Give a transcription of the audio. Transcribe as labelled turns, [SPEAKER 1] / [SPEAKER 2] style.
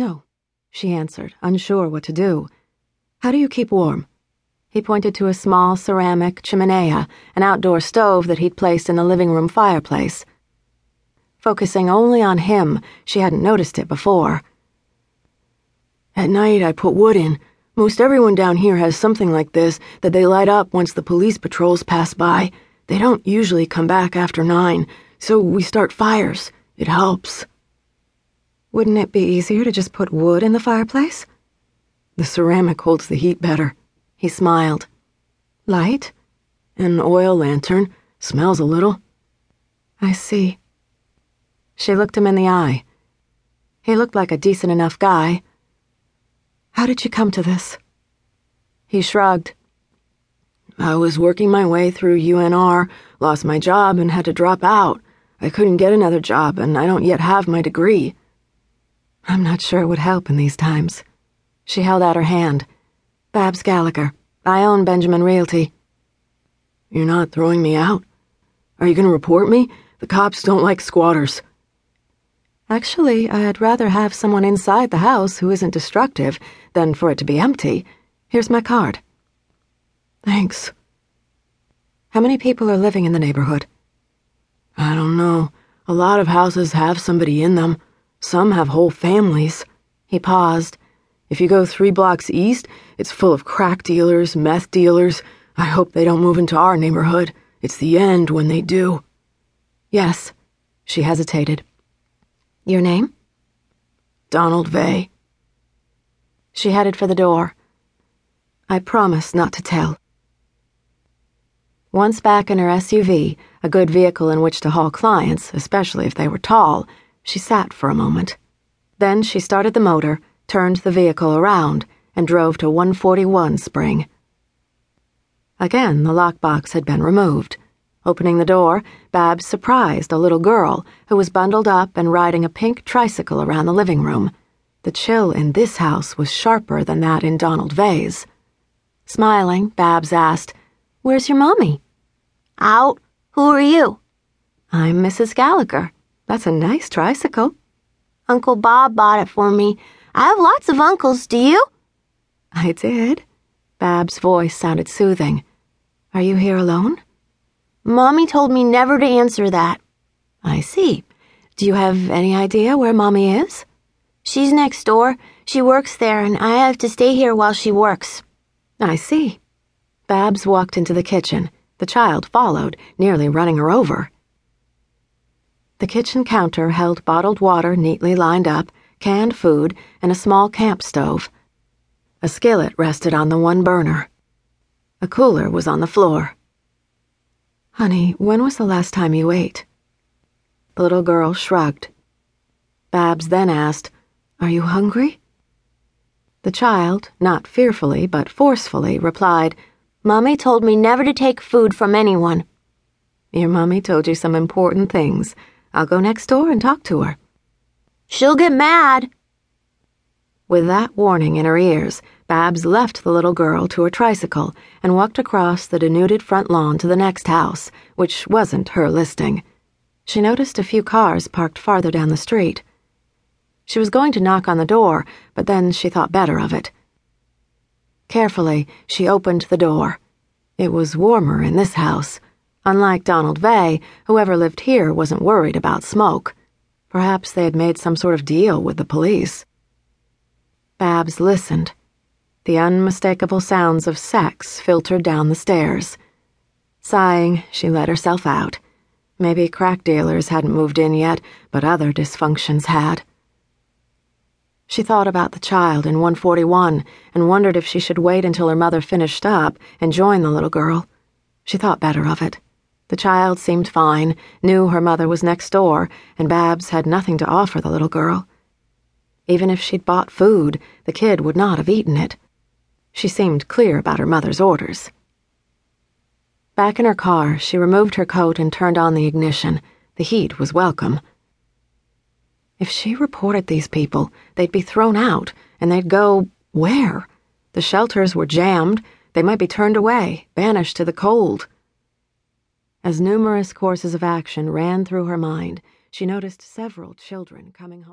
[SPEAKER 1] No, she answered, unsure what to do. How do you keep warm? He pointed to a small ceramic chimenea, an outdoor stove that he'd placed in the living room fireplace. Focusing only on him, she hadn't noticed it before.
[SPEAKER 2] At night, I put wood in. Most everyone down here has something like this that they light up once the police patrols pass by. They don't usually come back after nine, so we start fires. It helps.
[SPEAKER 1] Wouldn't it be easier to just put wood in the fireplace?
[SPEAKER 2] The ceramic holds the heat better. He smiled.
[SPEAKER 1] Light?
[SPEAKER 2] An oil lantern. Smells a little.
[SPEAKER 1] I see.
[SPEAKER 2] She looked him in the eye. He looked like a decent enough guy.
[SPEAKER 1] How did you come to this?
[SPEAKER 2] He shrugged. I was working my way through UNR, lost my job, and had to drop out. I couldn't get another job, and I don't yet have my degree.
[SPEAKER 1] I'm not sure it would help in these times. She held out her hand. Babs Gallagher. I own Benjamin Realty.
[SPEAKER 2] You're not throwing me out? Are you going to report me? The cops don't like squatters.
[SPEAKER 1] Actually, I'd rather have someone inside the house who isn't destructive than for it to be empty. Here's my card.
[SPEAKER 2] Thanks.
[SPEAKER 1] How many people are living in the neighborhood?
[SPEAKER 2] I don't know. A lot of houses have somebody in them. Some have whole families. He paused. If you go three blocks east, it's full of crack dealers, meth dealers. I hope they don't move into our neighborhood. It's the end when they do.
[SPEAKER 1] Yes. She hesitated. Your name?
[SPEAKER 2] Donald Vay.
[SPEAKER 1] She headed for the door. I promise not to tell. Once back in her SUV, a good vehicle in which to haul clients, especially if they were tall, she sat for a moment. Then she started the motor, turned the vehicle around, and drove to 141 Spring. Again, the lockbox had been removed. Opening the door, Babs surprised a little girl who was bundled up and riding a pink tricycle around the living room. The chill in this house was sharper than that in Donald Vay's. Smiling, Babs asked, Where's your mommy?
[SPEAKER 3] Out. Who are you?
[SPEAKER 1] I'm Mrs. Gallagher. That's a nice tricycle.
[SPEAKER 3] Uncle Bob bought it for me. I have lots of uncles, do you?
[SPEAKER 1] I did. Bab's voice sounded soothing. Are you here alone?
[SPEAKER 3] Mommy told me never to answer that.
[SPEAKER 1] I see. Do you have any idea where Mommy is?
[SPEAKER 3] She's next door. She works there, and I have to stay here while she works.
[SPEAKER 1] I see. Babs walked into the kitchen. The child followed, nearly running her over. The kitchen counter held bottled water neatly lined up, canned food, and a small camp stove. A skillet rested on the one burner. A cooler was on the floor. Honey, when was the last time you ate? The little girl shrugged. Babs then asked, Are you hungry? The child, not fearfully but forcefully, replied,
[SPEAKER 3] Mommy told me never to take food from anyone.
[SPEAKER 1] Your mommy told you some important things. I'll go next door and talk to her.
[SPEAKER 3] She'll get mad.
[SPEAKER 1] With that warning in her ears, Babs left the little girl to her tricycle and walked across the denuded front lawn to the next house, which wasn't her listing. She noticed a few cars parked farther down the street. She was going to knock on the door, but then she thought better of it. Carefully, she opened the door. It was warmer in this house. Unlike Donald Vay, whoever lived here wasn't worried about smoke. Perhaps they had made some sort of deal with the police. Babs listened. The unmistakable sounds of sex filtered down the stairs. Sighing, she let herself out. Maybe crack dealers hadn't moved in yet, but other dysfunctions had. She thought about the child in 141 and wondered if she should wait until her mother finished up and join the little girl. She thought better of it. The child seemed fine, knew her mother was next door, and Babs had nothing to offer the little girl. Even if she'd bought food, the kid would not have eaten it. She seemed clear about her mother's orders. Back in her car, she removed her coat and turned on the ignition. The heat was welcome. If she reported these people, they'd be thrown out, and they'd go where? The shelters were jammed. They might be turned away, banished to the cold. As numerous courses of action ran through her mind, she noticed several children coming home.